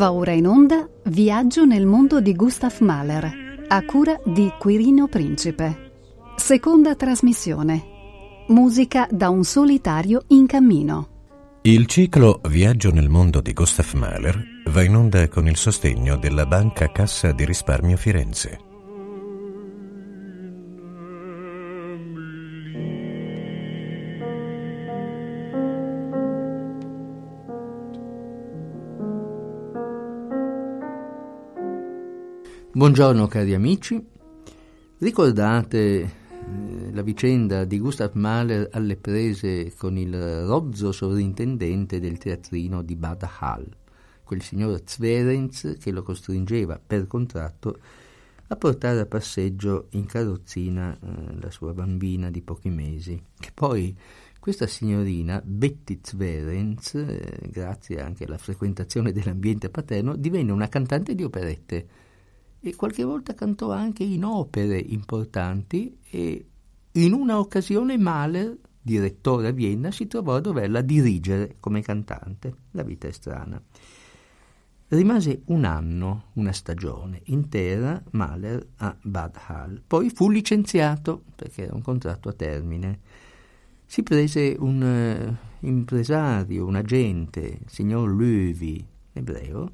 Va ora in onda Viaggio nel mondo di Gustav Mahler, a cura di Quirino Principe. Seconda trasmissione. Musica da un solitario in cammino. Il ciclo Viaggio nel mondo di Gustav Mahler va in onda con il sostegno della Banca Cassa di Risparmio Firenze. Buongiorno cari amici, ricordate eh, la vicenda di Gustav Mahler alle prese con il rozzo sovrintendente del teatrino di Bad Hall, quel signor Zverenz che lo costringeva per contratto a portare a passeggio in carrozzina eh, la sua bambina di pochi mesi, che poi questa signorina, Betty Zverenz, eh, grazie anche alla frequentazione dell'ambiente paterno, divenne una cantante di operette e qualche volta cantò anche in opere importanti e in una occasione Mahler, direttore a Vienna, si trovò a doverla dirigere come cantante. La vita è strana. Rimase un anno, una stagione intera, Mahler a Bad Hall. Poi fu licenziato perché era un contratto a termine. Si prese un uh, impresario, un agente, il signor Löwy, ebreo,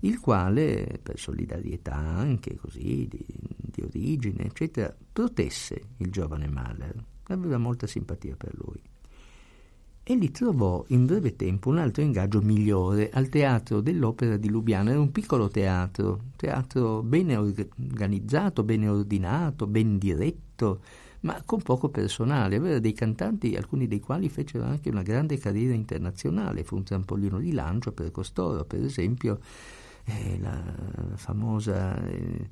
il quale, per solidarietà anche così, di, di origine, eccetera, protesse il giovane Mahler, aveva molta simpatia per lui. E gli trovò in breve tempo un altro ingaggio migliore al teatro dell'Opera di Lubiana. Era un piccolo teatro, teatro bene organizzato, bene ordinato, ben diretto, ma con poco personale. Aveva dei cantanti, alcuni dei quali fecero anche una grande carriera internazionale. Fu un trampolino di lancio per costoro, per esempio eh, la famosa eh,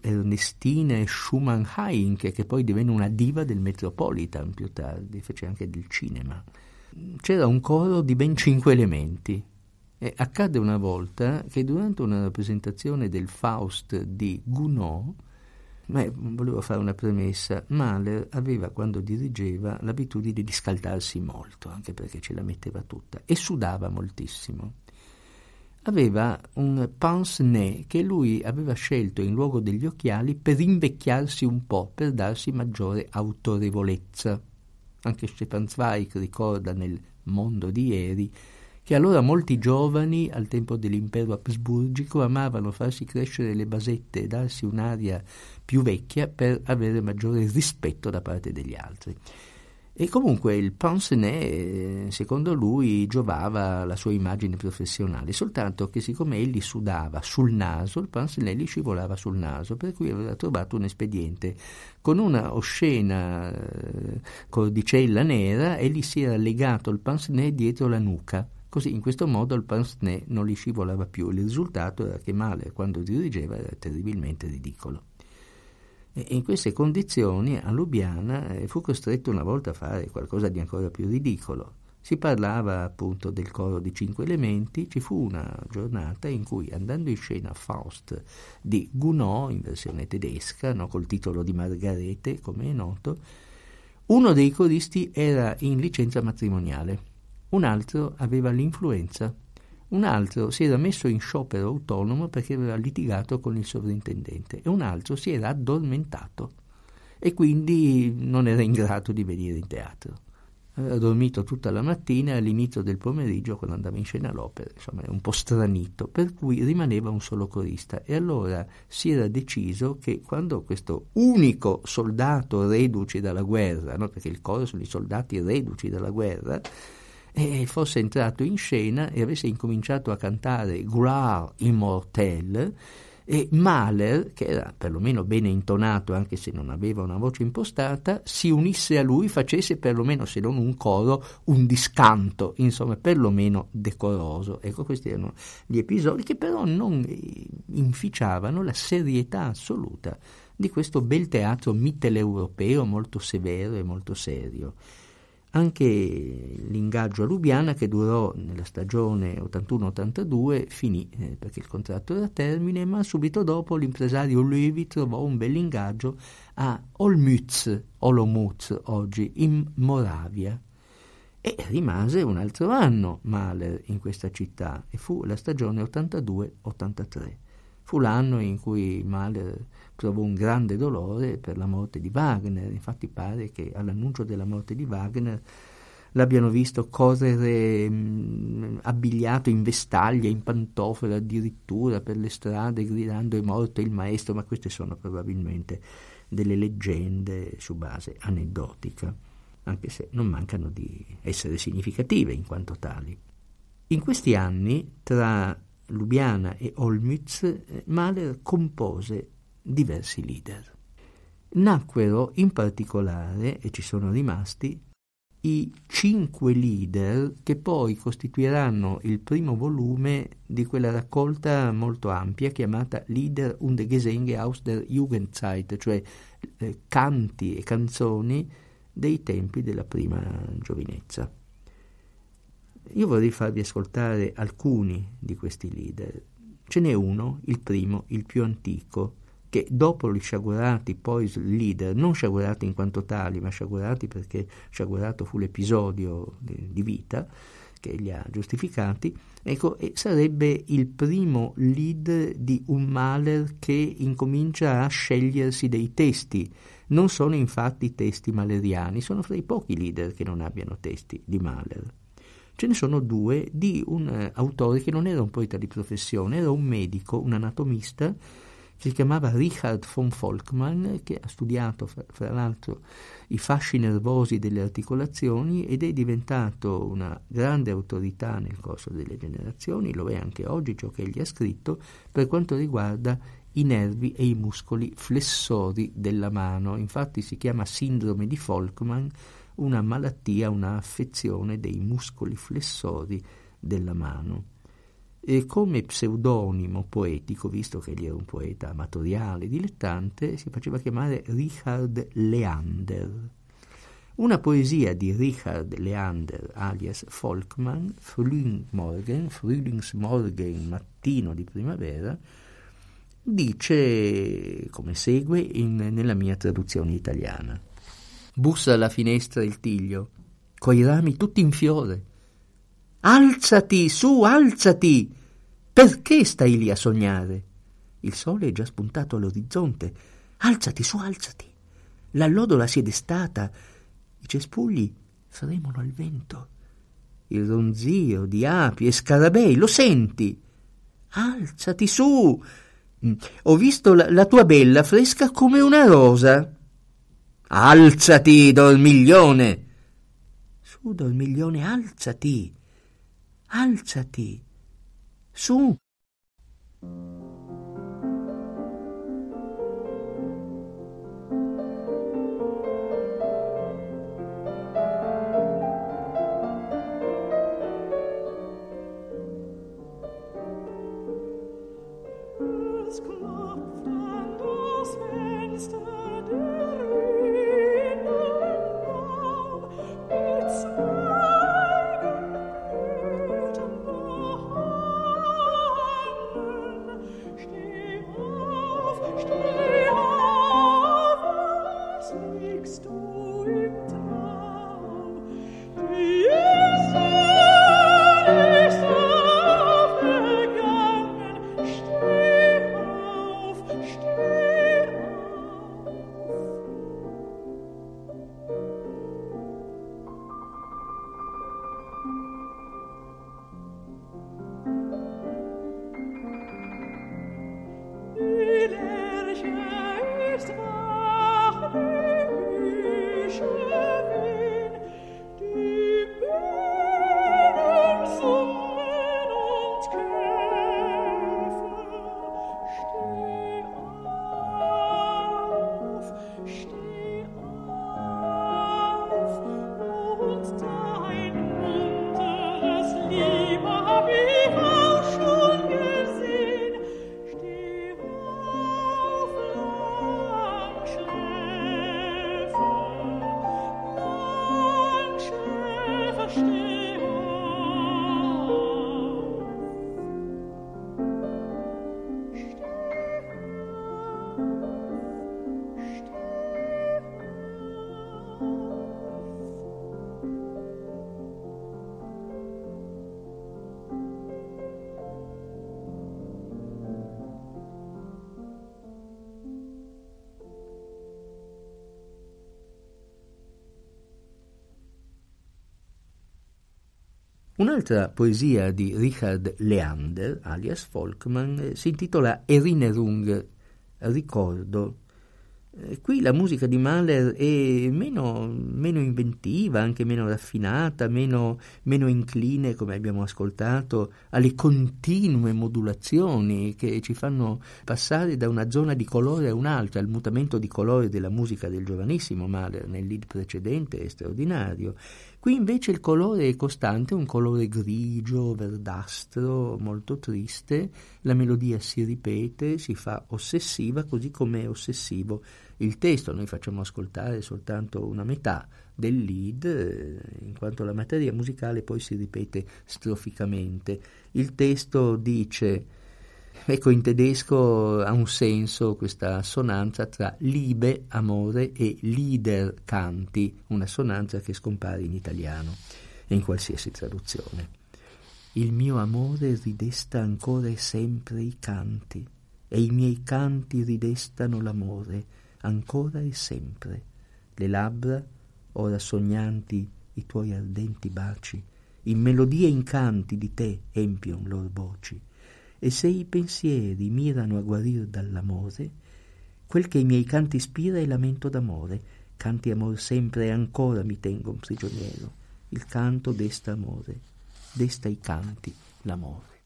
Ernestina Schumann-Heinke, che poi divenne una diva del Metropolitan più tardi, fece anche del cinema. C'era un coro di ben cinque elementi. E accadde una volta che durante una rappresentazione del Faust di Gounod, ma volevo fare una premessa, Mahler aveva quando dirigeva l'abitudine di scaldarsi molto, anche perché ce la metteva tutta, e sudava moltissimo aveva un pince-nez che lui aveva scelto in luogo degli occhiali per invecchiarsi un po', per darsi maggiore autorevolezza. Anche Stefan Zweig ricorda nel mondo di ieri che allora molti giovani, al tempo dell'impero habsburgico, amavano farsi crescere le basette e darsi un'aria più vecchia per avere maggiore rispetto da parte degli altri. E comunque il pince-nez, secondo lui, giovava alla sua immagine professionale, soltanto che siccome egli sudava sul naso, il pince-nez gli scivolava sul naso, per cui aveva trovato un espediente. Con una oscena eh, cordicella nera, egli si era legato il pince-nez dietro la nuca. Così in questo modo il pince-nez non gli scivolava più. Il risultato era che Mahler, quando dirigeva, era terribilmente ridicolo. E in queste condizioni a Lubiana eh, fu costretto una volta a fare qualcosa di ancora più ridicolo. Si parlava appunto del coro di cinque elementi, ci fu una giornata in cui andando in scena Faust di Gounod in versione tedesca, no, col titolo di Margarete, come è noto, uno dei coristi era in licenza matrimoniale, un altro aveva l'influenza un altro si era messo in sciopero autonomo perché aveva litigato con il sovrintendente e un altro si era addormentato e quindi non era in grado di venire in teatro. Aveva dormito tutta la mattina e all'inizio del pomeriggio, quando andava in scena l'opera, insomma, era un po' stranito, per cui rimaneva un solo corista. E allora si era deciso che quando questo unico soldato reduce dalla guerra, no? perché il coro sono i soldati reduci dalla guerra, e fosse entrato in scena e avesse incominciato a cantare Gloire immortelle e Mahler, che era perlomeno bene intonato anche se non aveva una voce impostata, si unisse a lui, facesse perlomeno se non un coro, un discanto, insomma perlomeno decoroso. Ecco, questi erano gli episodi che però non inficiavano la serietà assoluta di questo bel teatro mitteleuropeo molto severo e molto serio. Anche l'ingaggio a Lubiana, che durò nella stagione 81-82, finì eh, perché il contratto era a termine, ma subito dopo l'impresario Levi trovò un bel ingaggio a Olmütz, Olomouc oggi, in Moravia. E rimase un altro anno Mahler in questa città e fu la stagione 82-83. Fu l'anno in cui Mahler provò un grande dolore per la morte di Wagner. Infatti pare che all'annuncio della morte di Wagner l'abbiano visto correre mh, abbigliato in vestaglia, in pantofole addirittura per le strade gridando è morto il maestro, ma queste sono probabilmente delle leggende su base aneddotica anche se non mancano di essere significative in quanto tali. In questi anni, tra Lubiana e Olmütz, eh, Mahler compose diversi lieder. Nacquero in particolare, e ci sono rimasti, i cinque leader che poi costituiranno il primo volume di quella raccolta molto ampia chiamata Lieder und Gesänge aus der Jugendzeit, cioè eh, canti e canzoni dei tempi della prima giovinezza. Io vorrei farvi ascoltare alcuni di questi leader. Ce n'è uno, il primo, il più antico, che dopo gli sciagurati poi leader, non sciagurati in quanto tali, ma sciagurati perché sciagurato fu l'episodio di, vita che li ha giustificati, ecco, sarebbe il primo lead di un Mahler che incomincia a scegliersi dei testi, non sono infatti testi maleriani, sono fra i pochi leader che non abbiano testi di Mahler. Ce ne sono due di un uh, autore che non era un poeta di professione, era un medico, un anatomista, si chiamava Richard von Volkmann, che ha studiato fra, fra l'altro i fasci nervosi delle articolazioni ed è diventato una grande autorità nel corso delle generazioni, lo è anche oggi ciò che egli ha scritto, per quanto riguarda i nervi e i muscoli flessori della mano. Infatti si chiama sindrome di Folkman una malattia, una affezione dei muscoli flessori della mano. E come pseudonimo poetico, visto che egli era un poeta amatoriale, dilettante, si faceva chiamare Richard Leander. Una poesia di Richard Leander alias Folkman, Frühlingmorgen, Frühlingsmorgen, mattino di primavera, dice come segue in, nella mia traduzione italiana. Bussa alla finestra il tiglio, coi rami tutti in fiore. Alzati, su, alzati! Perché stai lì a sognare? Il sole è già spuntato all'orizzonte. Alzati, su, alzati! L'allodola si è destata, i cespugli fremono al vento. Il ronzio di api e scarabei, lo senti? Alzati, su! Ho visto la, la tua bella fresca come una rosa. Alzati, dormiglione! Su, dormiglione, alzati! Alzati! Su! Un'altra poesia di Richard Leander, alias Folkman, si intitola Erinnerung, ricordo, qui la musica di Mahler è meno, meno inventiva, anche meno raffinata, meno, meno, incline, come abbiamo ascoltato, alle continue modulazioni che ci fanno passare da una zona di colore a un'altra. Il mutamento di colore della musica del giovanissimo Mahler nel lead precedente è straordinario. Qui invece il colore è costante, un colore grigio, verdastro, molto triste, la melodia si ripete, si fa ossessiva, così come è ossessivo il testo. Noi facciamo ascoltare soltanto una metà del lead, eh, in quanto la materia musicale poi si ripete stroficamente. Il testo dice Ecco, in tedesco ha un senso questa assonanza tra liebe, amore, e lieder, canti, una assonanza che scompare in italiano e in qualsiasi traduzione. Il mio amore ridesta ancora e sempre i canti, e i miei canti ridestano l'amore, ancora e sempre. Le labbra, ora sognanti i tuoi ardenti baci, in melodie e in canti di te empion lor voci e se i pensieri mirano a guarir dall'amore, quel che i miei canti ispira è lamento d'amore, canti amor sempre e ancora mi tengo un prigioniero, il canto desta amore, desta i canti l'amore.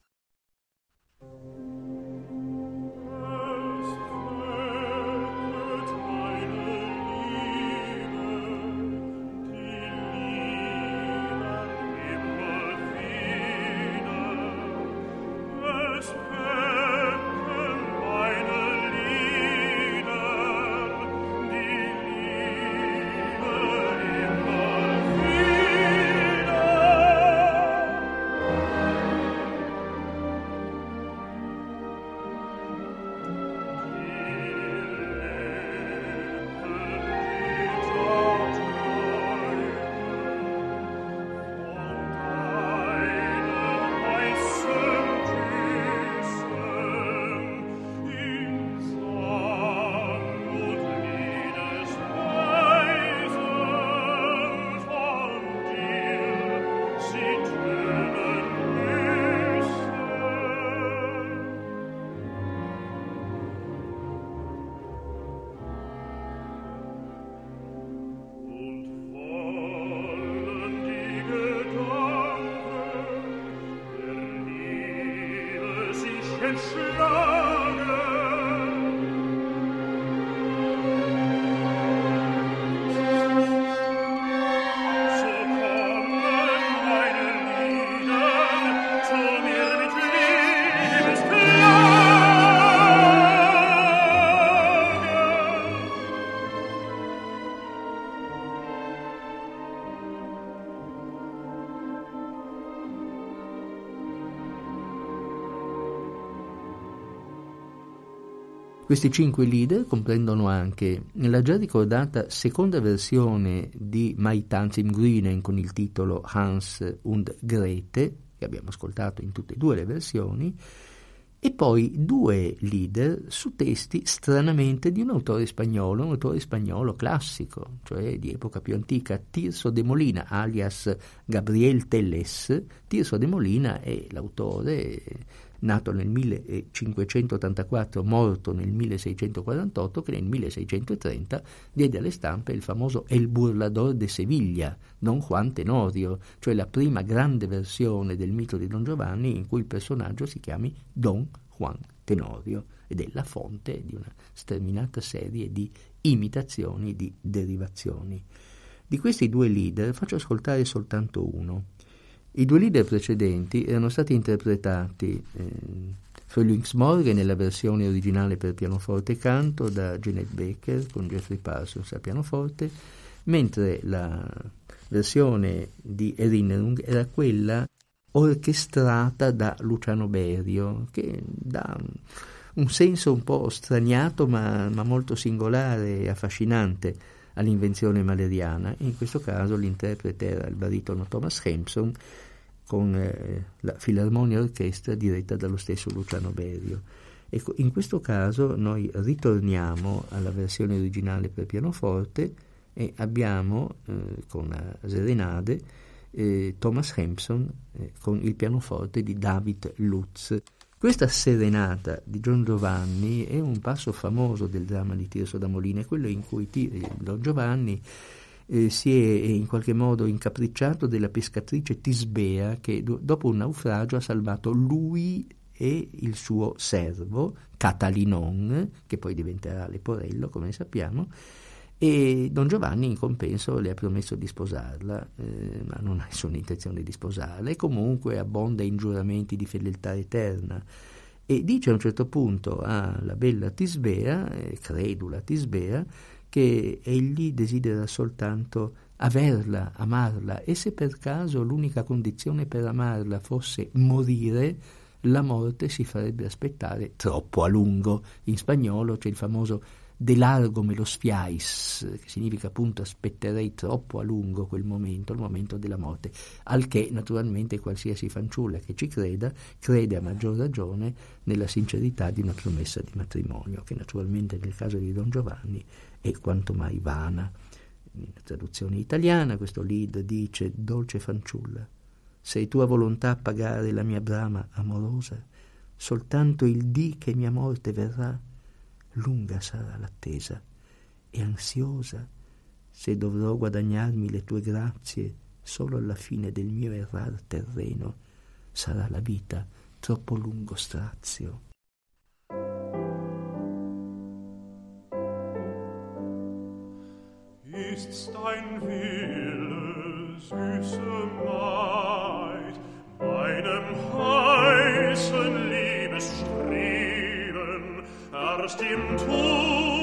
Questi cinque leader comprendono anche la già ricordata seconda versione di My Tanz Grünen con il titolo Hans und Grete, che abbiamo ascoltato in tutte e due le versioni, e poi due leader su testi stranamente di un autore spagnolo, un autore spagnolo classico, cioè di epoca più antica, Tirso de Molina, alias Gabriel Telles. Tirso de Molina è l'autore nato nel 1584, morto nel 1648, che nel 1630 diede alle stampe il famoso El Burlador de Sevilla, Don Juan Tenorio, cioè la prima grande versione del mito di Don Giovanni in cui il personaggio si chiami Don Juan Tenorio ed è la fonte di una sterminata serie di imitazioni, di derivazioni. Di questi due leader faccio ascoltare soltanto uno, i due leader precedenti erano stati interpretati eh, Frühlingsmorgen nella versione originale per pianoforte e canto da Janet Baker con Jeffrey Parsons a pianoforte, mentre la versione di Erinnerung era quella orchestrata da Luciano Berio, che dà un senso un po' straniato ma, ma molto singolare e affascinante all'invenzione maleriana. In questo caso l'interprete era il baritono Thomas Hampson con eh, la Filarmonia Orchestra diretta dallo stesso Luciano Berio. Ecco, in questo caso noi ritorniamo alla versione originale per pianoforte e abbiamo eh, con la Serenade eh, Thomas Hampson eh, con il pianoforte di David Lutz. Questa serenata di Don Giovanni è un passo famoso del dramma di Tirso da Molina, è quello in cui Don Giovanni eh, si è in qualche modo incapricciato della pescatrice Tisbea che do, dopo un naufragio ha salvato lui e il suo servo Catalinon, che poi diventerà Leporello, come sappiamo, e Don Giovanni in compenso le ha promesso di sposarla, eh, ma non ha nessuna intenzione di sposarla e comunque abbonda in giuramenti di fedeltà eterna e dice a un certo punto alla bella Tisbea, eh, credula Tisbea, che egli desidera soltanto averla, amarla e se per caso l'unica condizione per amarla fosse morire, la morte si farebbe aspettare troppo a lungo. In spagnolo c'è il famoso de largo me lo sfiais, che significa appunto aspetterei troppo a lungo quel momento, il momento della morte, al che naturalmente qualsiasi fanciulla che ci creda crede a maggior ragione nella sincerità di una promessa di matrimonio, che naturalmente nel caso di Don Giovanni è quanto mai vana. In traduzione italiana questo lead dice dolce fanciulla, sei tua volontà pagare la mia brama amorosa, soltanto il dì che mia morte verrà lunga sarà l'attesa e ansiosa se dovrò guadagnarmi le tue grazie solo alla fine del mio errar terreno sarà la vita troppo lungo strazio. Ist's dein Wille, süße Maid, meinem heißen erst im Tode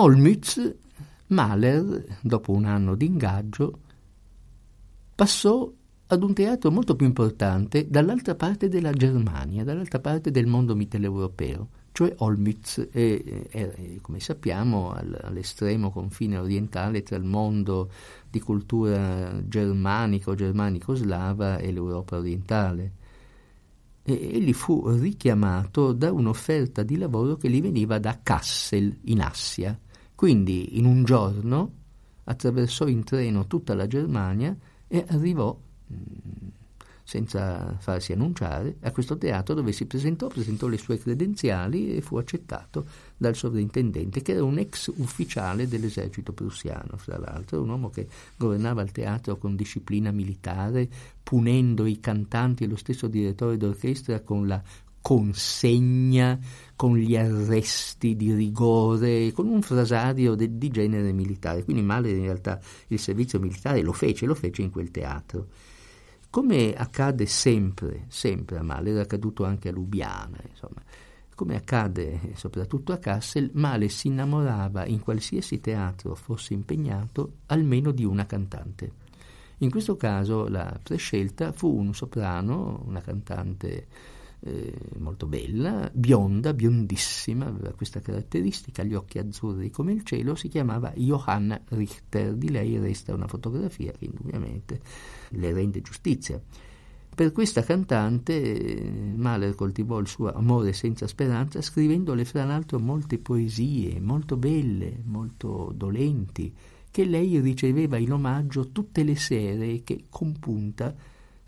Olmütz, Mahler, dopo un anno di ingaggio, passò ad un teatro molto più importante dall'altra parte della Germania, dall'altra parte del mondo mitteleuropeo, cioè Olmütz è, è come sappiamo all'estremo confine orientale tra il mondo di cultura germanica o germanico-slava e l'Europa orientale e egli fu richiamato da un'offerta di lavoro che gli veniva da Kassel in Assia. Quindi in un giorno attraversò in treno tutta la Germania e arrivò senza farsi annunciare, a questo teatro dove si presentò, presentò le sue credenziali e fu accettato dal sovrintendente, che era un ex ufficiale dell'esercito prussiano, fra l'altro, un uomo che governava il teatro con disciplina militare, punendo i cantanti e lo stesso direttore d'orchestra con la consegna, con gli arresti di rigore, con un frasario de, di genere militare. Quindi Mahler in realtà il servizio militare lo fece, lo fece in quel teatro. Come accade sempre, sempre a Mahler, era accaduto anche a Lubiana, insomma, come accade soprattutto a Kassel, Mahler si innamorava in qualsiasi teatro fosse impegnato almeno di una cantante. In questo caso la prescelta fu un soprano, una cantante eh, molto bella, bionda, biondissima, aveva questa caratteristica, gli occhi azzurri come il cielo, si chiamava Johanna Richter. Di lei resta una fotografia che indubbiamente le rende giustizia. Per questa cantante Mahler coltivò il suo amore senza speranza scrivendole fra l'altro molte poesie, molto belle, molto dolenti, che lei riceveva in omaggio tutte le sere che con punta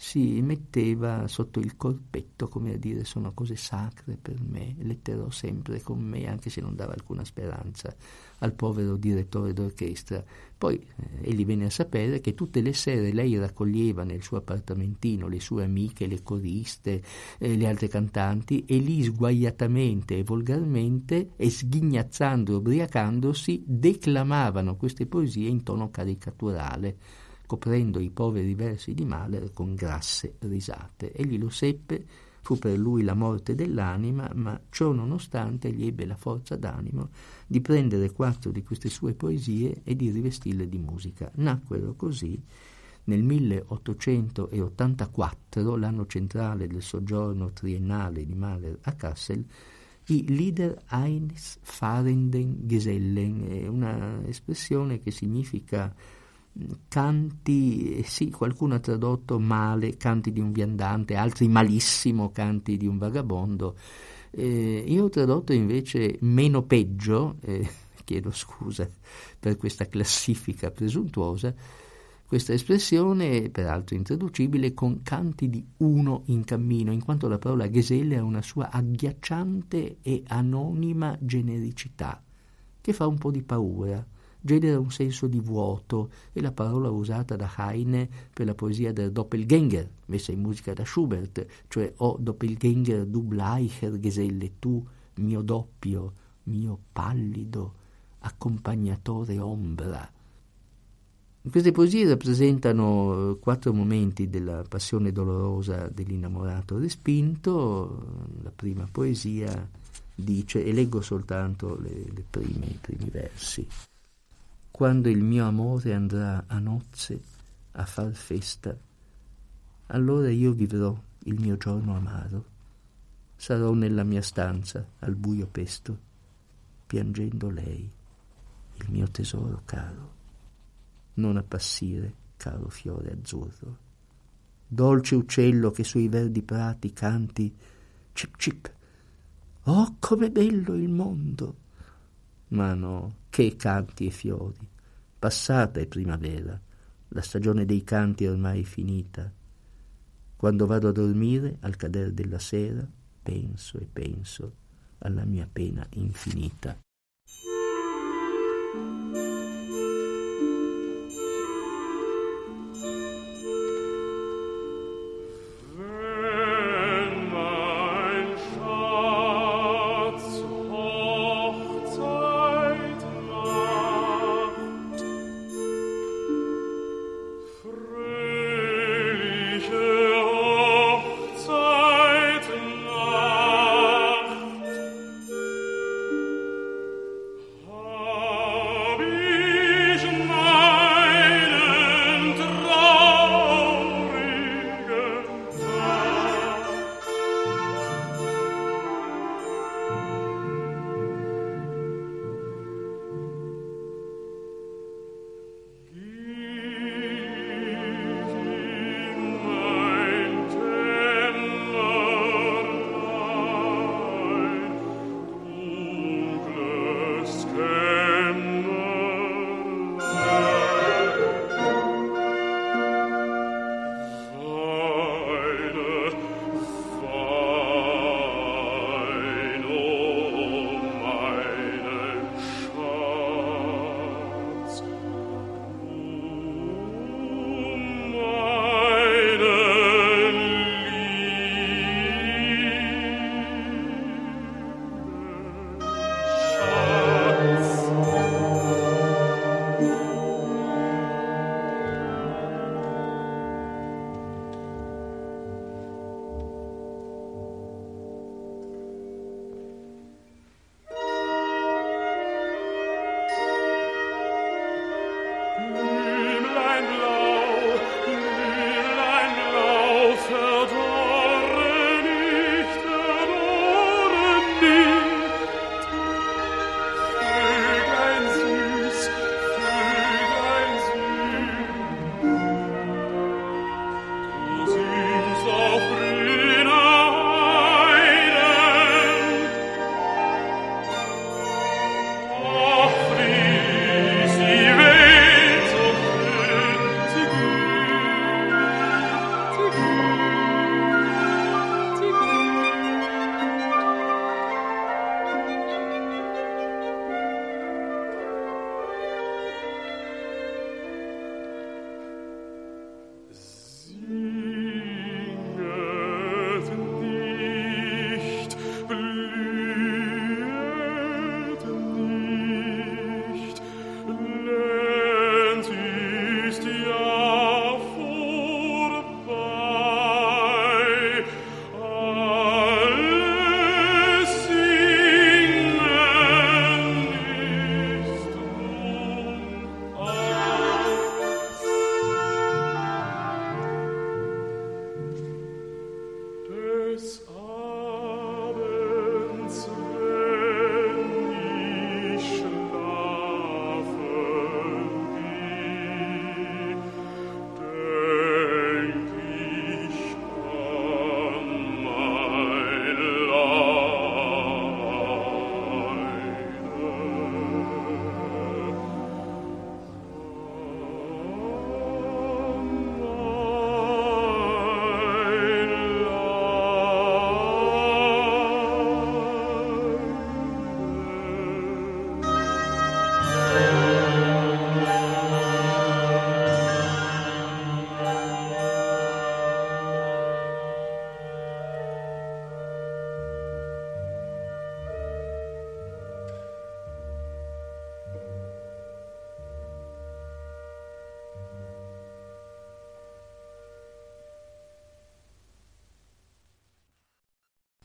si metteva sotto il corpetto come a dire sono cose sacre per me, le terrò sempre con me anche se non dava alcuna speranza al povero direttore d'orchestra. Poi eh, egli venne a sapere che tutte le sere lei raccoglieva nel suo appartamentino le sue amiche, le coriste, eh, le altre cantanti e lì sguaiatamente e volgarmente e sghignazzando e ubriacandosi declamavano queste poesie in tono caricaturale coprendo i poveri versi di Mahler con grasse risate. Egli lo seppe, fu per lui la morte dell'anima, ma ciò nonostante egli ebbe la forza d'animo di prendere quattro di queste sue poesie e di rivestirle di musica. Nacquero così nel 1884, l'anno centrale del soggiorno triennale di Mahler a Kassel, i Lieder eines fahrenden Gesellen, una espressione che significa canti, eh, sì, qualcuno ha tradotto male, canti di un viandante, altri malissimo, canti di un vagabondo. Eh, io ho tradotto invece meno peggio, eh, chiedo scusa per questa classifica presuntuosa, questa espressione, peraltro intraducibile, con canti di uno in cammino, in quanto la parola Geselle ha una sua agghiacciante e anonima genericità, che fa un po' di paura genera un senso di vuoto, è la parola usata da Heine per la poesia del Doppelgänger, messa in musica da Schubert, cioè o Doppelgänger du bleicher Geselle, tu mio doppio, mio pallido, accompagnatore ombra. Queste poesie rappresentano eh, quattro momenti della passione dolorosa dell'innamorato respinto. La prima poesia dice, e leggo soltanto le, le prime, i primi versi quando il mio amore andrà a nozze a far festa, allora io vivrò il mio giorno amaro. Sarò nella mia stanza al buio pesto, piangendo lei, il mio tesoro caro. Non appassire, caro fiore azzurro. Dolce uccello che sui verdi prati canti cip cip. Oh, com'è bello il mondo! Ma no, che canti e fiori. Passata è primavera, la stagione dei canti è ormai finita. Quando vado a dormire, al cader della sera, penso e penso alla mia pena infinita.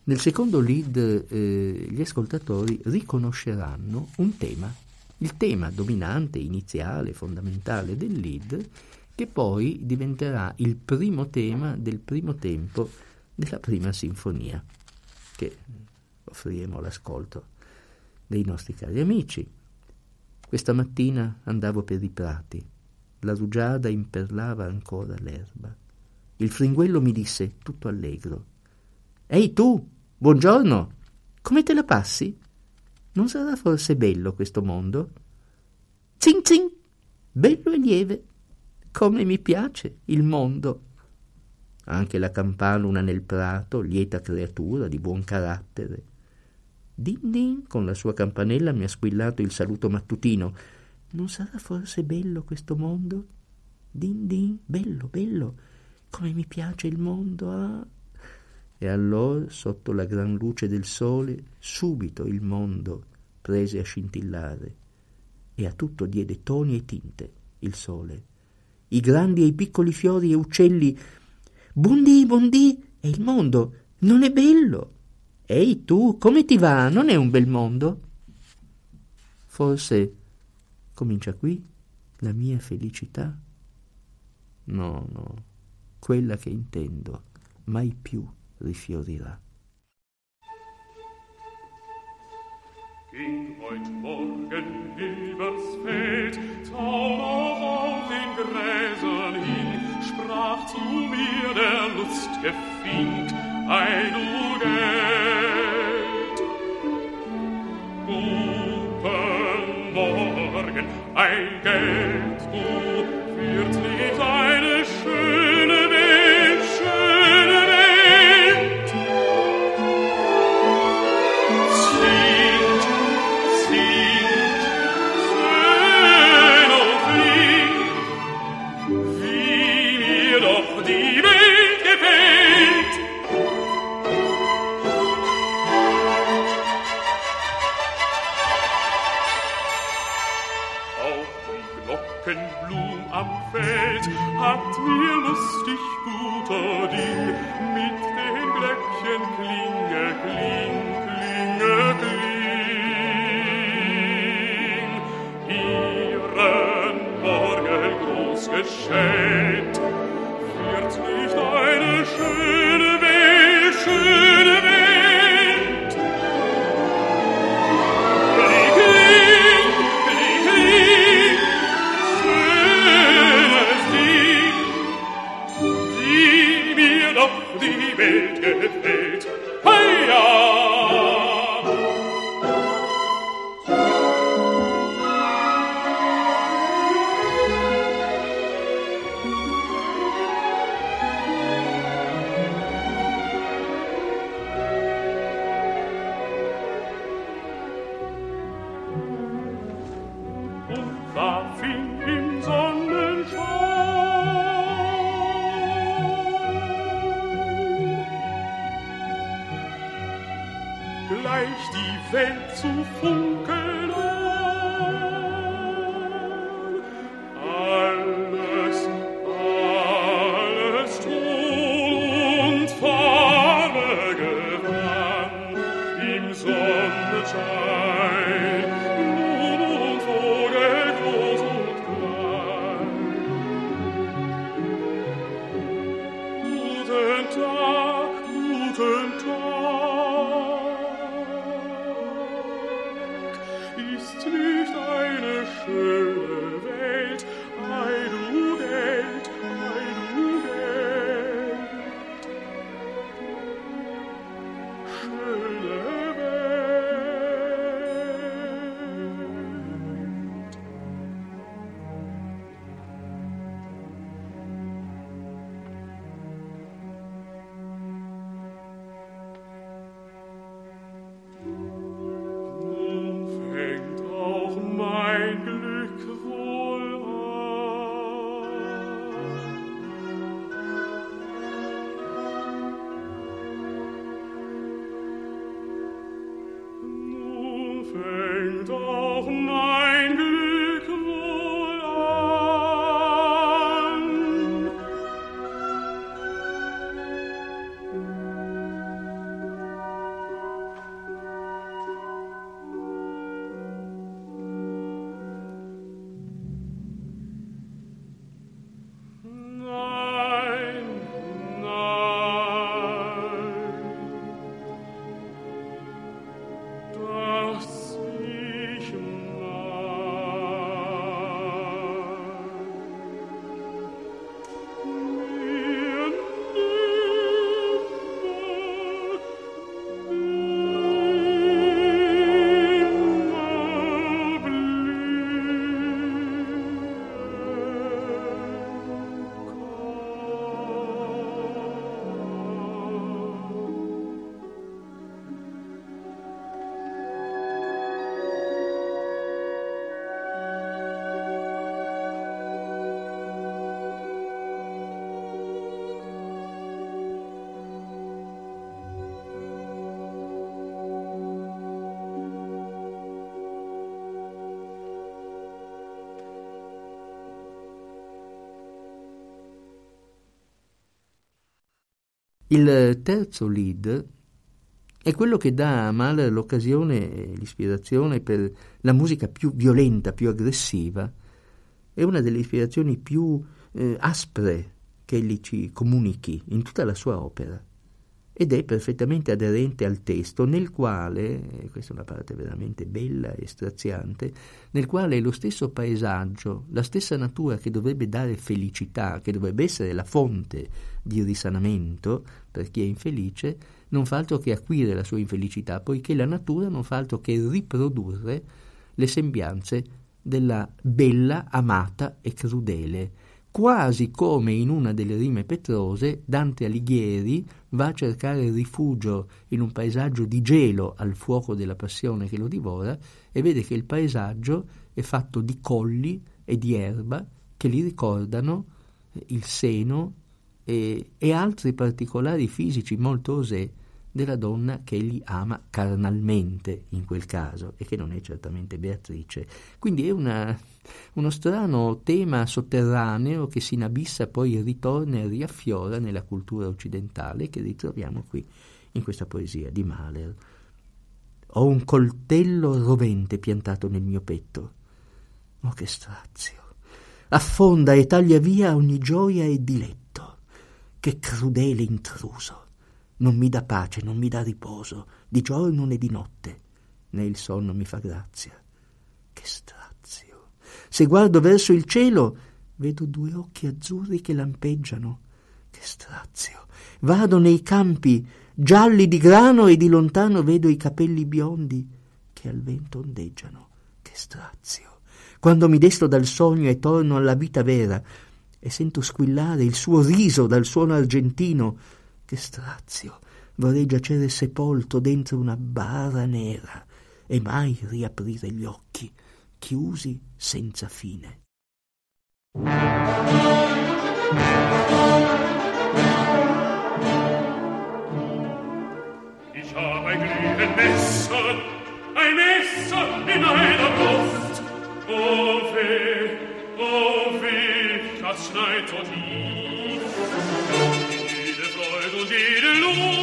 Nel secondo lead eh, gli ascoltatori riconosceranno un tema, il tema dominante, iniziale, fondamentale del lead, che poi diventerà il primo tema del primo tempo della prima sinfonia, che offriremo all'ascolto dei nostri cari amici. Questa mattina andavo per i prati, la rugiada imperlava ancora l'erba. Il fringuello mi disse, tutto allegro, Ehi tu, Buongiorno, come te la passi? Non sarà forse bello questo mondo? Zin zin, bello e lieve. Come mi piace il mondo. Anche la campanula nel prato, lieta creatura di buon carattere. Din din, con la sua campanella mi ha squillato il saluto mattutino. Non sarà forse bello questo mondo? Din din, bello, bello. Come mi piace il mondo, ah! E allora, sotto la gran luce del sole, subito il mondo prese a scintillare e a tutto diede toni e tinte il sole. I grandi e i piccoli fiori e uccelli. Buondì, buondì, è il mondo, non è bello. Ehi tu, come ti va? Non è un bel mondo? Forse comincia qui la mia felicità? No, no, quella che intendo, mai più rifiorirà. Ging heut Morgen übers Feld, Tauber auf den Gräsern hin, sprach zu mir der lustige Fink, ei du Geld. Guten Morgen, ein Geld, du wird nicht eine Il terzo lead è quello che dà a Mahler l'occasione e l'ispirazione per la musica più violenta, più aggressiva. È una delle ispirazioni più eh, aspre che egli ci comunichi in tutta la sua opera ed è perfettamente aderente al testo nel quale, questa è una parte veramente bella e straziante, nel quale lo stesso paesaggio, la stessa natura che dovrebbe dare felicità, che dovrebbe essere la fonte di risanamento per chi è infelice, non fa altro che acuire la sua infelicità, poiché la natura non fa altro che riprodurre le sembianze della bella, amata e crudele quasi come in una delle rime petrose Dante Alighieri va a cercare rifugio in un paesaggio di gelo al fuoco della passione che lo divora e vede che il paesaggio è fatto di colli e di erba che gli ricordano il seno e, e altri particolari fisici molto osè della donna che egli ama carnalmente in quel caso e che non è certamente Beatrice. Quindi è una, uno strano tema sotterraneo che si inabissa, poi ritorna e riaffiora nella cultura occidentale che ritroviamo qui in questa poesia di Mahler. Ho un coltello rovente piantato nel mio petto. Oh, che strazio! Affonda e taglia via ogni gioia e diletto. Che crudele intruso! Non mi dà pace, non mi dà riposo, di giorno né di notte, né il sonno mi fa grazia. Che strazio! Se guardo verso il cielo, vedo due occhi azzurri che lampeggiano. Che strazio! Vado nei campi, gialli di grano, e di lontano vedo i capelli biondi che al vento ondeggiano. Che strazio! Quando mi desto dal sogno e torno alla vita vera, e sento squillare il suo riso dal suono argentino, che strazio! Vorrei giacere sepolto dentro una bara nera e mai riaprire gli occhi, chiusi senza fine. Ich habe ein glühend Messer, ein Messer in einer Brust. Oh weh, oh weh, das. changer le long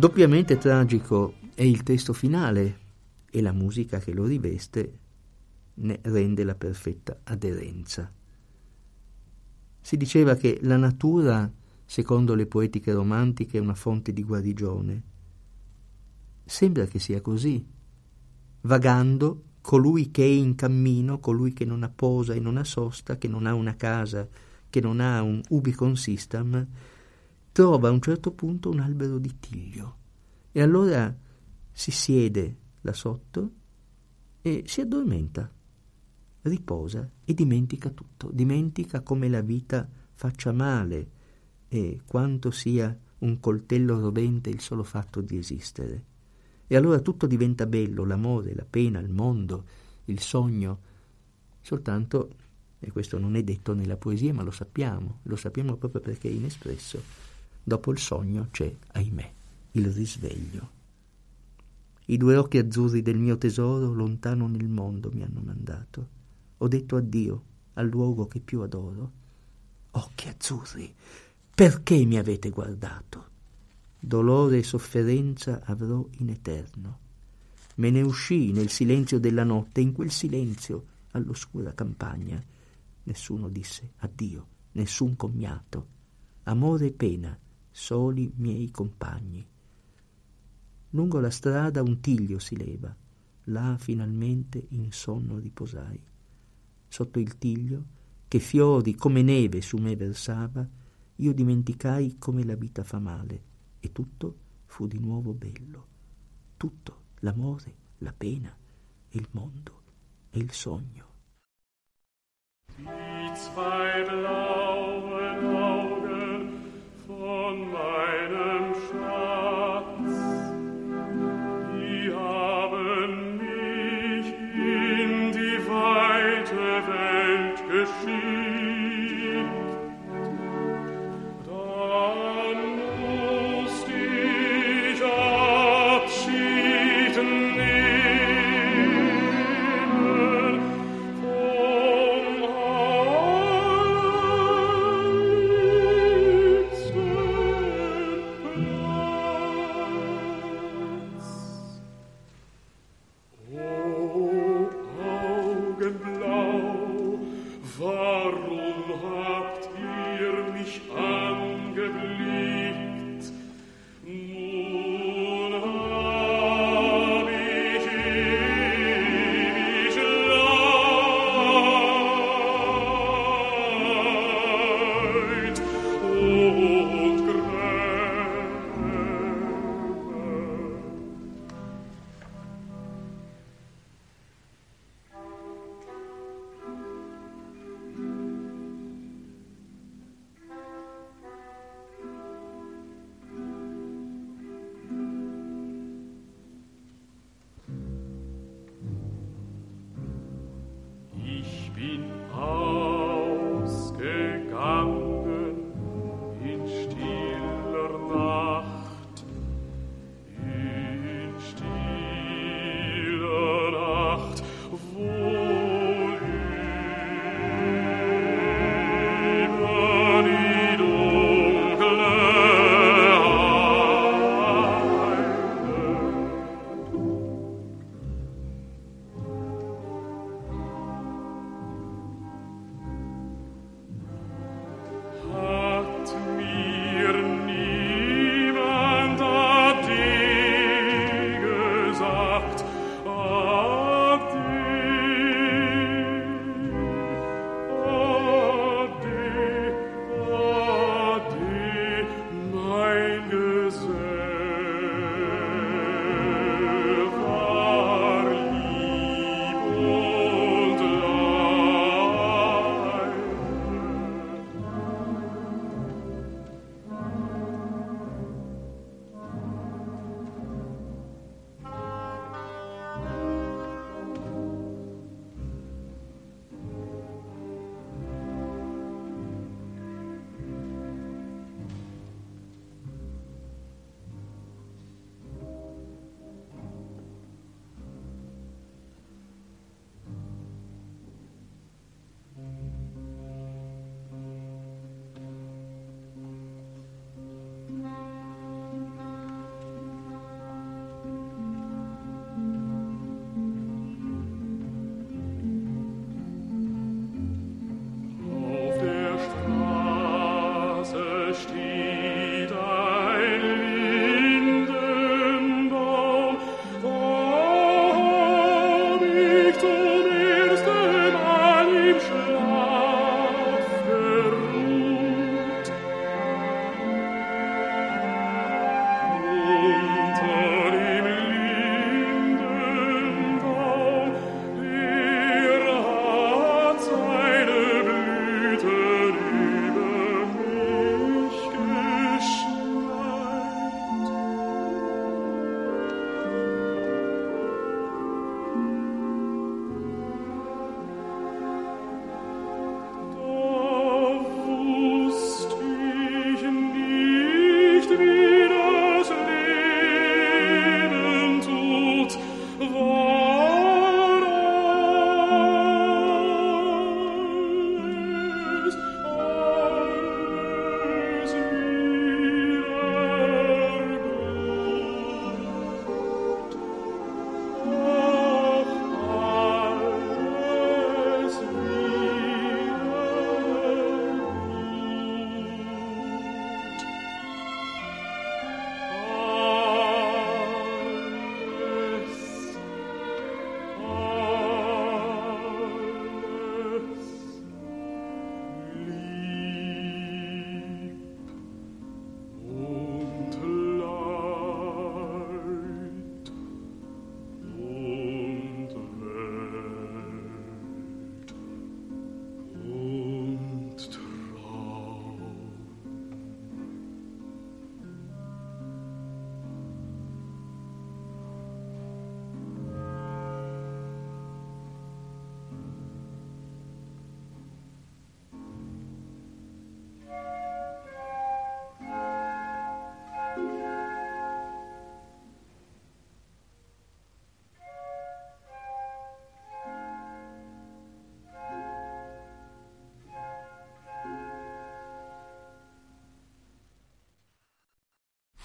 Doppiamente tragico è il testo finale e la musica che lo riveste ne rende la perfetta aderenza. Si diceva che la natura, secondo le poetiche romantiche, è una fonte di guarigione. Sembra che sia così. Vagando, colui che è in cammino, colui che non ha posa e non ha sosta, che non ha una casa, che non ha un ubicon system, trova a un certo punto un albero di tiglio. E allora si siede là sotto e si addormenta, riposa e dimentica tutto, dimentica come la vita faccia male e quanto sia un coltello rovente il solo fatto di esistere. E allora tutto diventa bello, l'amore, la pena, il mondo, il sogno, soltanto, e questo non è detto nella poesia, ma lo sappiamo, lo sappiamo proprio perché è inespresso, dopo il sogno c'è, ahimè, il risveglio. I due occhi azzurri del mio tesoro lontano nel mondo mi hanno mandato. Ho detto addio al luogo che più adoro. Occhi azzurri, perché mi avete guardato? Dolore e sofferenza avrò in eterno. Me ne uscii nel silenzio della notte, in quel silenzio, all'oscura campagna. Nessuno disse addio, nessun commiato. Amore e pena, soli miei compagni. Lungo la strada un tiglio si leva, là finalmente in sonno riposai. Sotto il tiglio, che fiori come neve su me versava, io dimenticai come la vita fa male, e tutto fu di nuovo bello. Tutto, l'amore, la pena, il mondo e il sogno. Die zwei blauen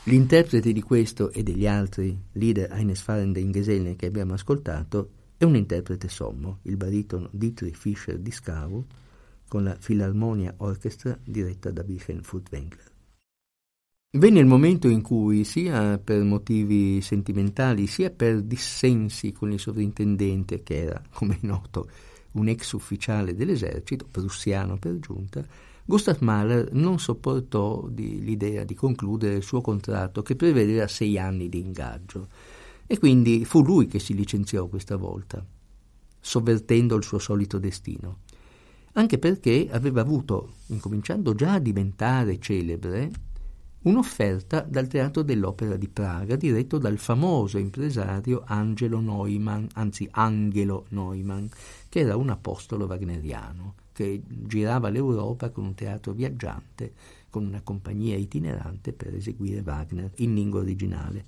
L'interprete di questo e degli altri leader Eines Fahrenden Geselle che abbiamo ascoltato è un interprete sommo, il baritono Dietrich Fischer di Scavo, con la Filarmonia Orchestra diretta da Wilhelm Furtwängler. Venne il momento in cui, sia per motivi sentimentali, sia per dissensi con il sovrintendente, che era, come è noto, un ex ufficiale dell'esercito, prussiano per giunta, Gustav Mahler non sopportò di, l'idea di concludere il suo contratto che prevedeva sei anni di ingaggio e quindi fu lui che si licenziò questa volta, sovvertendo il suo solito destino. Anche perché aveva avuto, incominciando già a diventare celebre, un'offerta dal Teatro dell'Opera di Praga diretto dal famoso impresario Angelo Neumann, anzi Angelo Neumann, che era un apostolo wagneriano che girava l'Europa con un teatro viaggiante, con una compagnia itinerante per eseguire Wagner in lingua originale.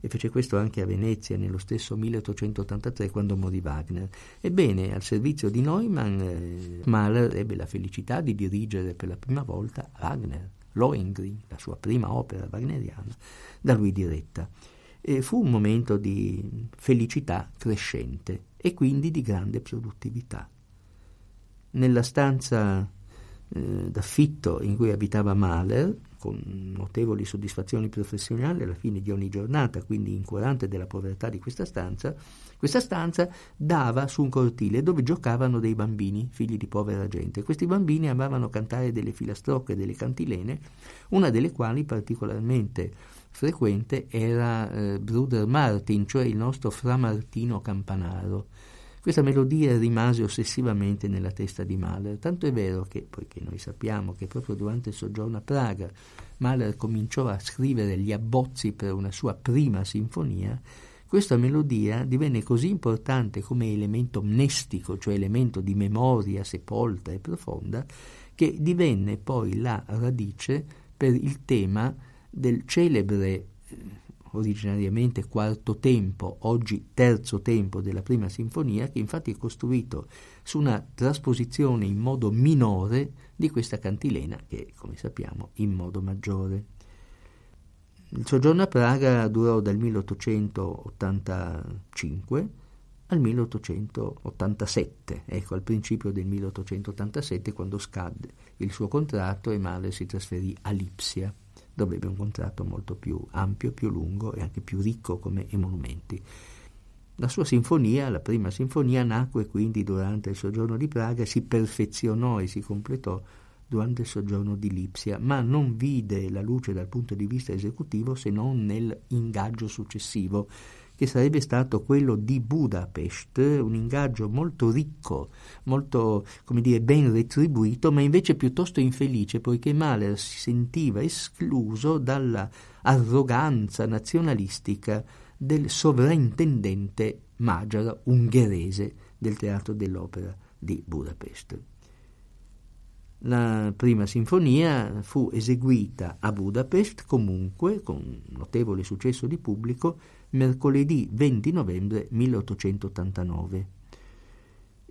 E fece questo anche a Venezia nello stesso 1883 quando morì Wagner. Ebbene, al servizio di Neumann, eh, Mahler ebbe la felicità di dirigere per la prima volta Wagner Lohengrin, la sua prima opera wagneriana, da lui diretta. E fu un momento di felicità crescente e quindi di grande produttività. Nella stanza eh, d'affitto in cui abitava Mahler, con notevoli soddisfazioni professionali alla fine di ogni giornata, quindi incurante della povertà di questa stanza, questa stanza dava su un cortile dove giocavano dei bambini, figli di povera gente. Questi bambini amavano cantare delle filastrocche, delle cantilene, una delle quali particolarmente frequente era eh, Bruder Martin, cioè il nostro Fra Martino Campanaro questa melodia rimase ossessivamente nella testa di Mahler, tanto è vero che, poiché noi sappiamo che proprio durante il soggiorno a Praga Mahler cominciò a scrivere gli abbozzi per una sua prima sinfonia, questa melodia divenne così importante come elemento mnestico, cioè elemento di memoria sepolta e profonda, che divenne poi la radice per il tema del celebre eh, originariamente quarto tempo, oggi terzo tempo della prima sinfonia, che infatti è costruito su una trasposizione in modo minore di questa cantilena, che come sappiamo in modo maggiore. Il soggiorno a Praga durò dal 1885 al 1887, ecco al principio del 1887 quando scadde il suo contratto e Mahler si trasferì a Lipsia dove ebbe un contratto molto più ampio, più lungo e anche più ricco come emolumenti. La sua sinfonia, la prima sinfonia, nacque quindi durante il soggiorno di Praga, si perfezionò e si completò durante il soggiorno di Lipsia, ma non vide la luce dal punto di vista esecutivo se non nel ingaggio successivo, che sarebbe stato quello di Budapest, un ingaggio molto ricco, molto, come dire, ben retribuito, ma invece piuttosto infelice, poiché Mahler si sentiva escluso dalla arroganza nazionalistica del sovrintendente magiara ungherese del teatro dell'opera di Budapest. La prima sinfonia fu eseguita a Budapest comunque con notevole successo di pubblico mercoledì 20 novembre 1889.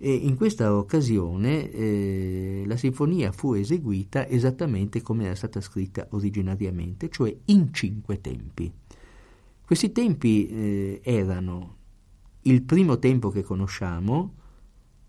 E in questa occasione eh, la sinfonia fu eseguita esattamente come era stata scritta originariamente, cioè in cinque tempi. Questi tempi eh, erano il primo tempo che conosciamo,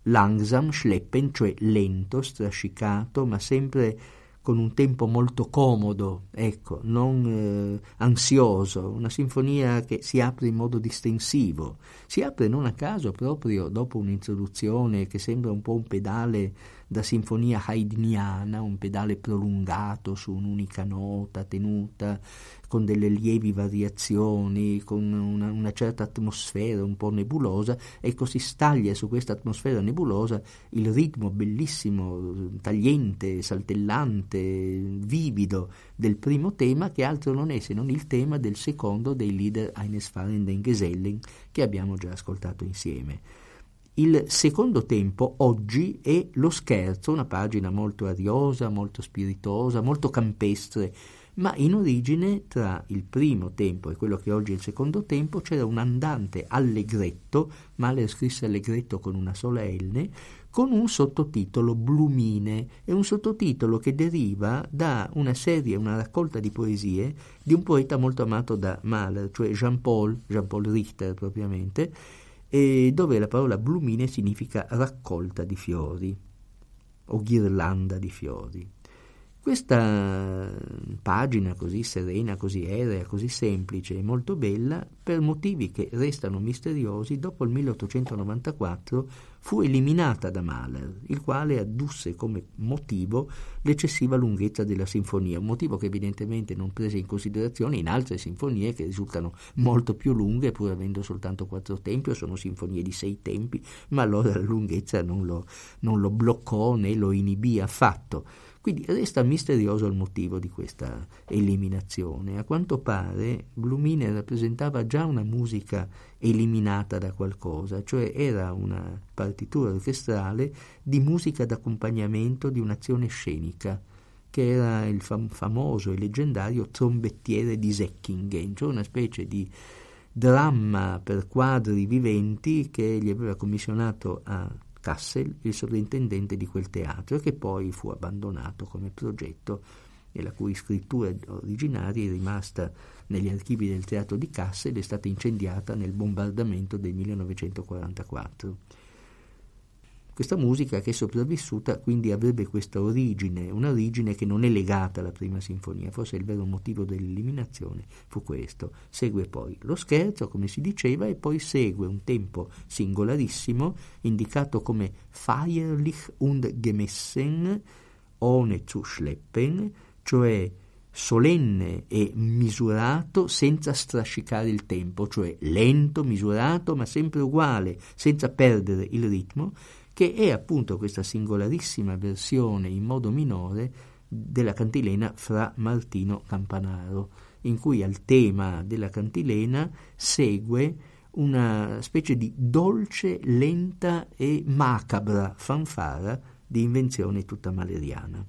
langsam, schleppen, cioè lento, strascicato, ma sempre con un tempo molto comodo, ecco, non eh, ansioso, una sinfonia che si apre in modo distensivo, si apre non a caso proprio dopo un'introduzione che sembra un po' un pedale da sinfonia haydniana, un pedale prolungato su un'unica nota tenuta, con delle lievi variazioni, con una, una, certa atmosfera un po' nebulosa, ecco si staglia su questa atmosfera nebulosa il ritmo bellissimo, tagliente, saltellante, vivido del primo tema, che altro non è se non il tema del secondo dei leader Eines Fahren den Gesellen, che abbiamo già ascoltato insieme. Il secondo tempo oggi è lo scherzo, una pagina molto ariosa, molto spiritosa, molto campestre, ma in origine tra il primo tempo e quello che oggi è il secondo tempo c'era un andante allegretto, Mahler scrisse allegretto con una sola L, con un sottotitolo Blumine, è un sottotitolo che deriva da una serie, una raccolta di poesie di un poeta molto amato da Mahler, cioè Jean-Paul, Jean-Paul Richter propriamente, dove la parola Blumine significa raccolta di fiori o ghirlanda di fiori. Questa pagina così serena, così aerea, così semplice e molto bella, per motivi che restano misteriosi, dopo il 1894 fu eliminata da Mahler, il quale addusse come motivo l'eccessiva lunghezza della sinfonia, un motivo che evidentemente non prese in considerazione in altre sinfonie che risultano molto più lunghe, pur avendo soltanto quattro tempi, o sono sinfonie di sei tempi, ma allora la lunghezza non lo, non lo bloccò né lo inibì affatto. Quindi resta misterioso il motivo di questa eliminazione. A quanto pare Blumine rappresentava già una musica eliminata da qualcosa, cioè era una partitura orchestrale di musica d'accompagnamento di un'azione scenica che era il fam- famoso e leggendario trombettiere di Säckingen, cioè una specie di dramma per quadri viventi che gli aveva commissionato a Kassel, il sovrintendente di quel teatro, che poi fu abbandonato come progetto e la cui scrittura originaria è rimasta negli archivi del teatro di Kassel è stata incendiata nel bombardamento del 1944. Questa musica che è sopravvissuta quindi avrebbe questa origine, un'origine che non è legata alla prima sinfonia, forse il vero motivo dell'eliminazione fu questo. Segue poi lo scherzo, come si diceva, e poi segue un tempo singolarissimo, indicato come feierlich und gemessen, ohne zu schleppen, cioè solenne e misurato senza strascicare il tempo, cioè lento, misurato, ma sempre uguale, senza perdere il ritmo, che è appunto questa singolarissima versione in modo minore della cantilena fra Martino Campanaro, in cui al tema della cantilena segue una specie di dolce, lenta e macabra fanfara di invenzione tutta maleriana.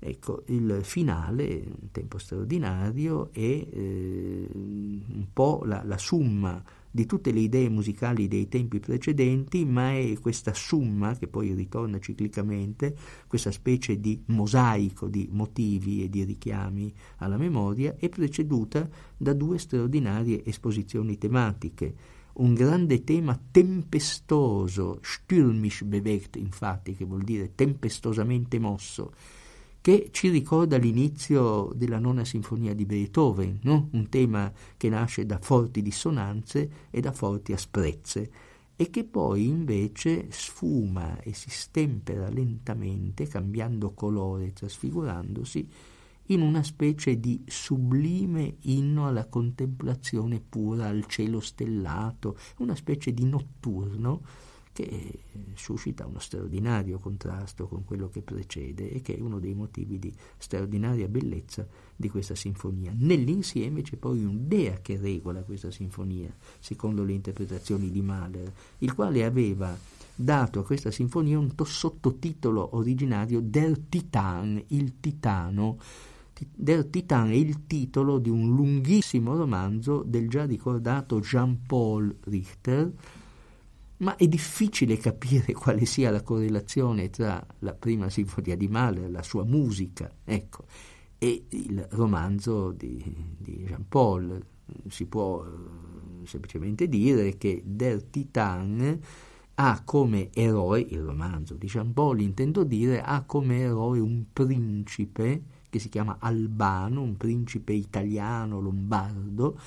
Ecco, il finale, un tempo straordinario, è eh, un po' la, la summa di tutte le idee musicali dei tempi precedenti, ma è questa summa che poi ritorna ciclicamente, questa specie di mosaico di motivi e di richiami alla memoria, è preceduta da due straordinarie esposizioni tematiche. Un grande tema tempestoso, stürmisch bewegt infatti, che vuol dire tempestosamente mosso, che ci ricorda l'inizio della nona sinfonia di Beethoven, no? un tema che nasce da forti dissonanze e da forti asprezze e che poi invece sfuma e si stempera lentamente, cambiando colore, trasfigurandosi, in una specie di sublime inno alla contemplazione pura, al cielo stellato, una specie di notturno che suscita uno straordinario contrasto con quello che precede e che è uno dei motivi di straordinaria bellezza di questa sinfonia. Nell'insieme c'è poi un'idea che regola questa sinfonia, secondo le interpretazioni di Mahler, il quale aveva dato a questa sinfonia un sottotitolo originario Der Titan, il titano, Der Titan è il titolo di un lunghissimo romanzo del già ricordato Jean-Paul Richter, ma è difficile capire quale sia la correlazione tra la prima sinfonia di Mahler, la sua musica, ecco, e il romanzo di, di Jean Paul. Si può eh, semplicemente dire che Der Titan ha come eroe, il romanzo di Jean Paul intendo dire, ha come eroe un principe che si chiama Albano, un principe italiano lombardo,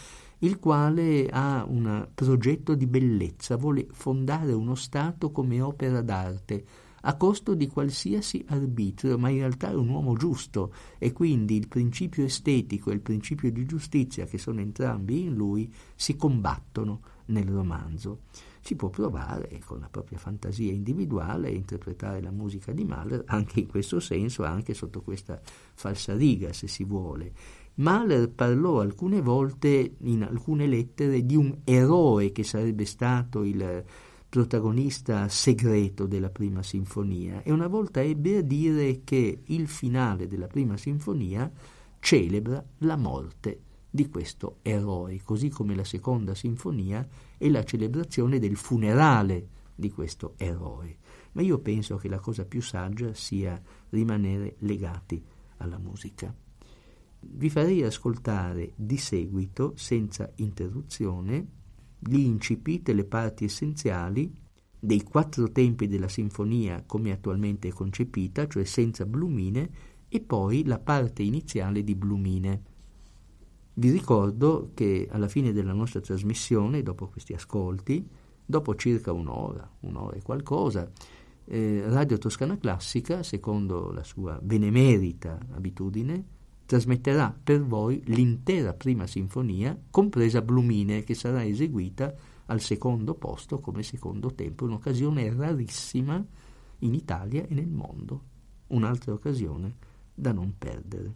il quale ha un progetto di bellezza, vuole fondare uno Stato come opera d'arte, a costo di qualsiasi arbitrio, ma in realtà è un uomo giusto e quindi il principio estetico e il principio di giustizia, che sono entrambi in lui, si combattono nel romanzo. Si può provare con la propria fantasia individuale a interpretare la musica di Mahler anche in questo senso, anche sotto questa falsariga, se si vuole. Mahler parlò alcune volte in alcune lettere di un eroe che sarebbe stato il protagonista segreto della prima sinfonia e una volta ebbe a dire che il finale della prima sinfonia celebra la morte di questo eroe, così come la seconda sinfonia è la celebrazione del funerale di questo eroe. ma io penso che la cosa più saggia sia rimanere legati alla musica. Vi farei ascoltare di seguito, senza interruzione, gli e le parti essenziali dei quattro tempi della sinfonia come attualmente è concepita, cioè senza blumine, e poi la parte iniziale di blumine. Vi ricordo che alla fine della nostra trasmissione, dopo questi ascolti, dopo circa un'ora, un'ora e qualcosa, eh, Radio Toscana Classica, secondo la sua benemerita abitudine, trasmetterà per voi l'intera prima sinfonia, compresa Blumine, che sarà eseguita al secondo posto come secondo tempo, un'occasione rarissima in Italia e nel mondo, un'altra occasione da non perdere.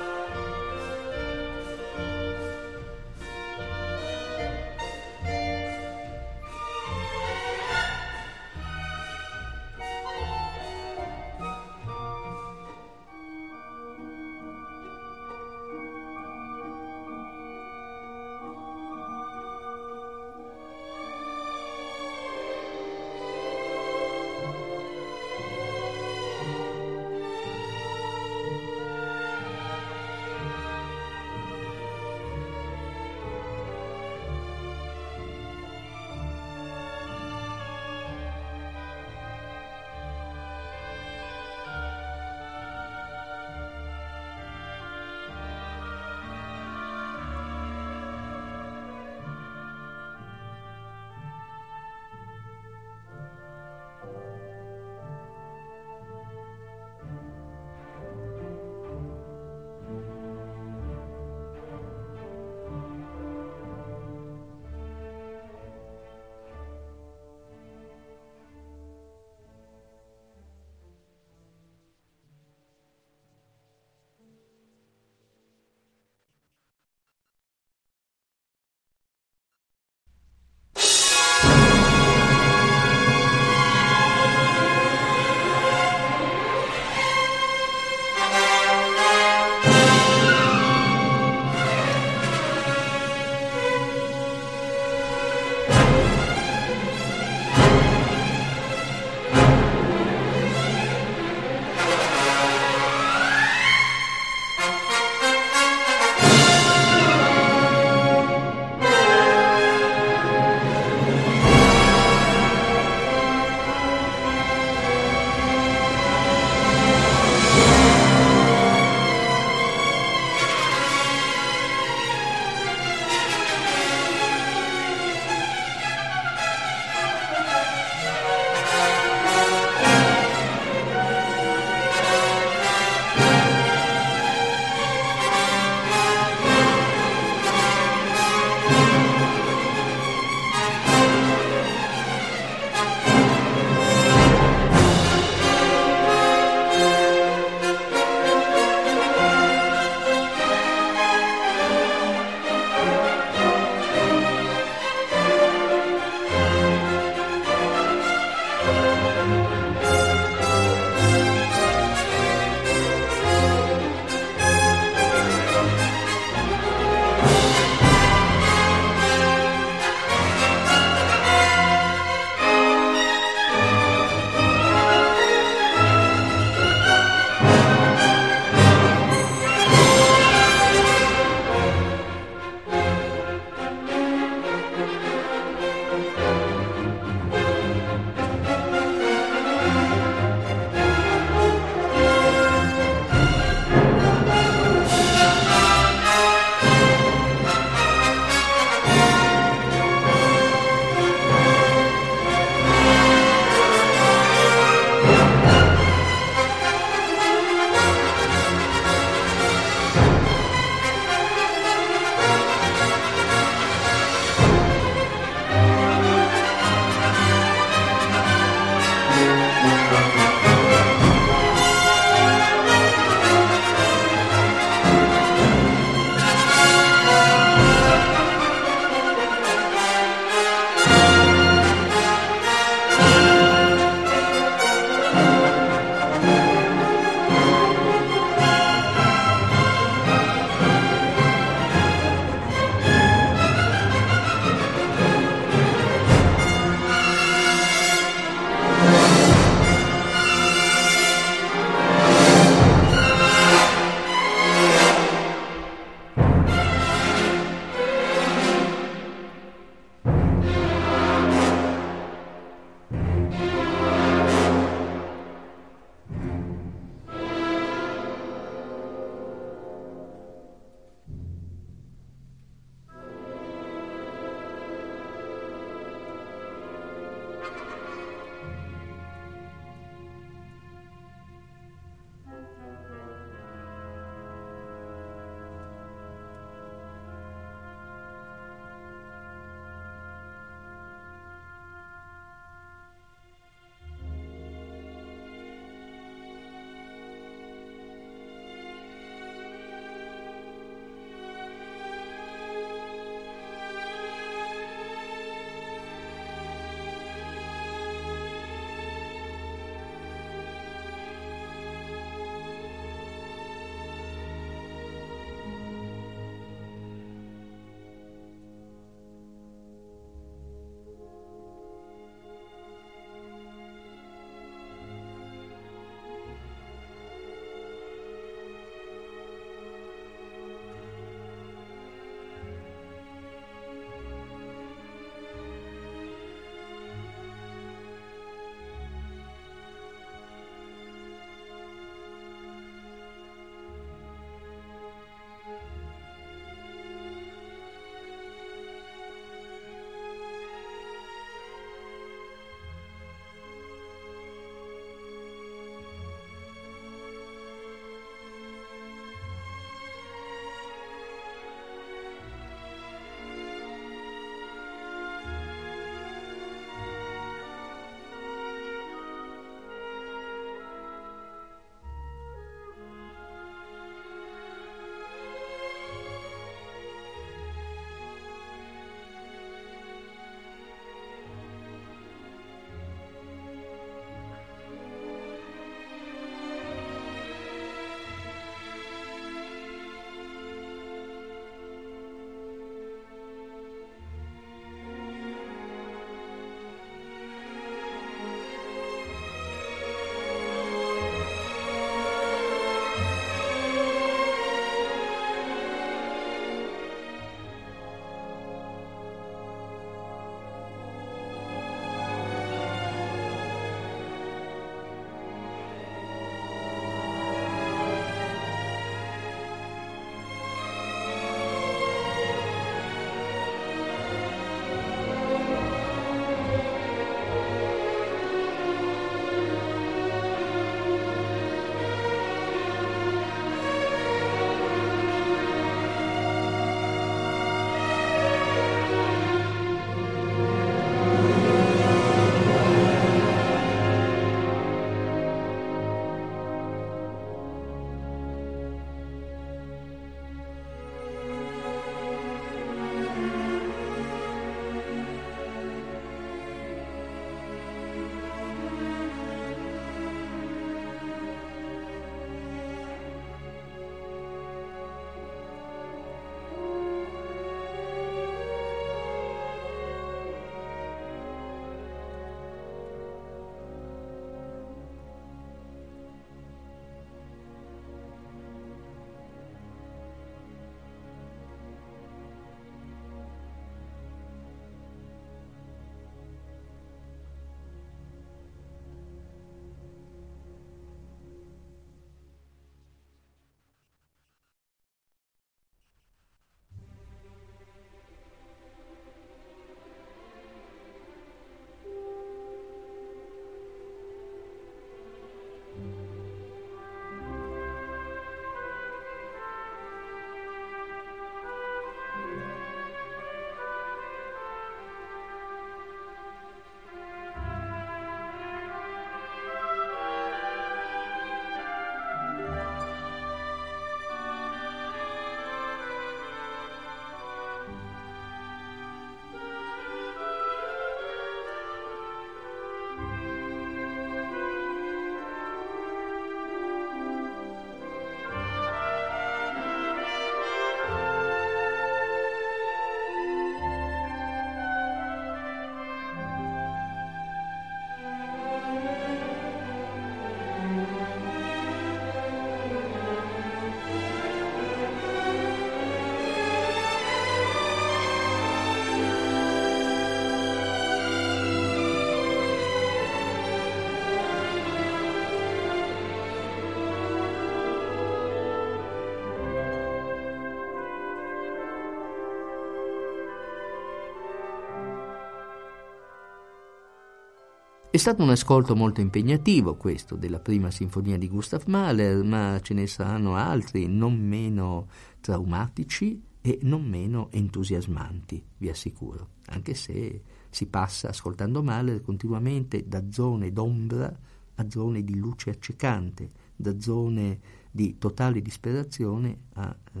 È stato un ascolto molto impegnativo questo della prima sinfonia di Gustav Mahler, ma ce ne saranno altri non meno traumatici e non meno entusiasmanti, vi assicuro, anche se si passa ascoltando Mahler continuamente da zone d'ombra a zone di luce accecante, da zone di totale disperazione a eh,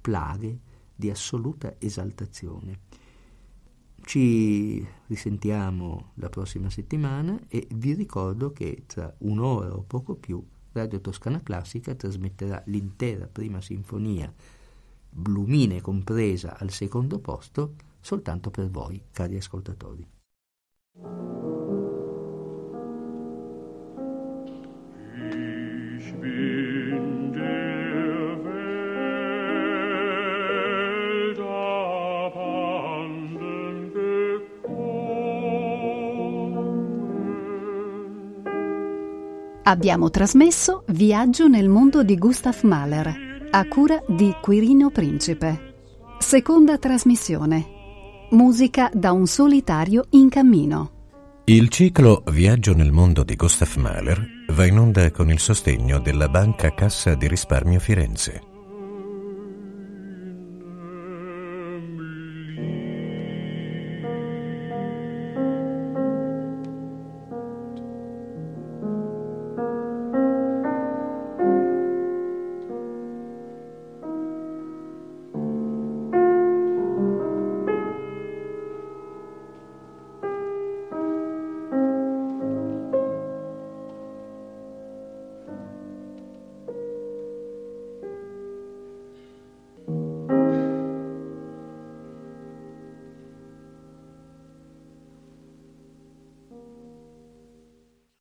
plaghe di assoluta esaltazione. Ci risentiamo la prossima settimana e vi ricordo che tra un'ora o poco più Radio Toscana Classica trasmetterà l'intera prima sinfonia, Blumine compresa al secondo posto, soltanto per voi, cari ascoltatori. Abbiamo trasmesso Viaggio nel mondo di Gustav Mahler, a cura di Quirino Principe. Seconda trasmissione. Musica da un solitario in cammino. Il ciclo Viaggio nel mondo di Gustav Mahler va in onda con il sostegno della Banca Cassa di Risparmio Firenze.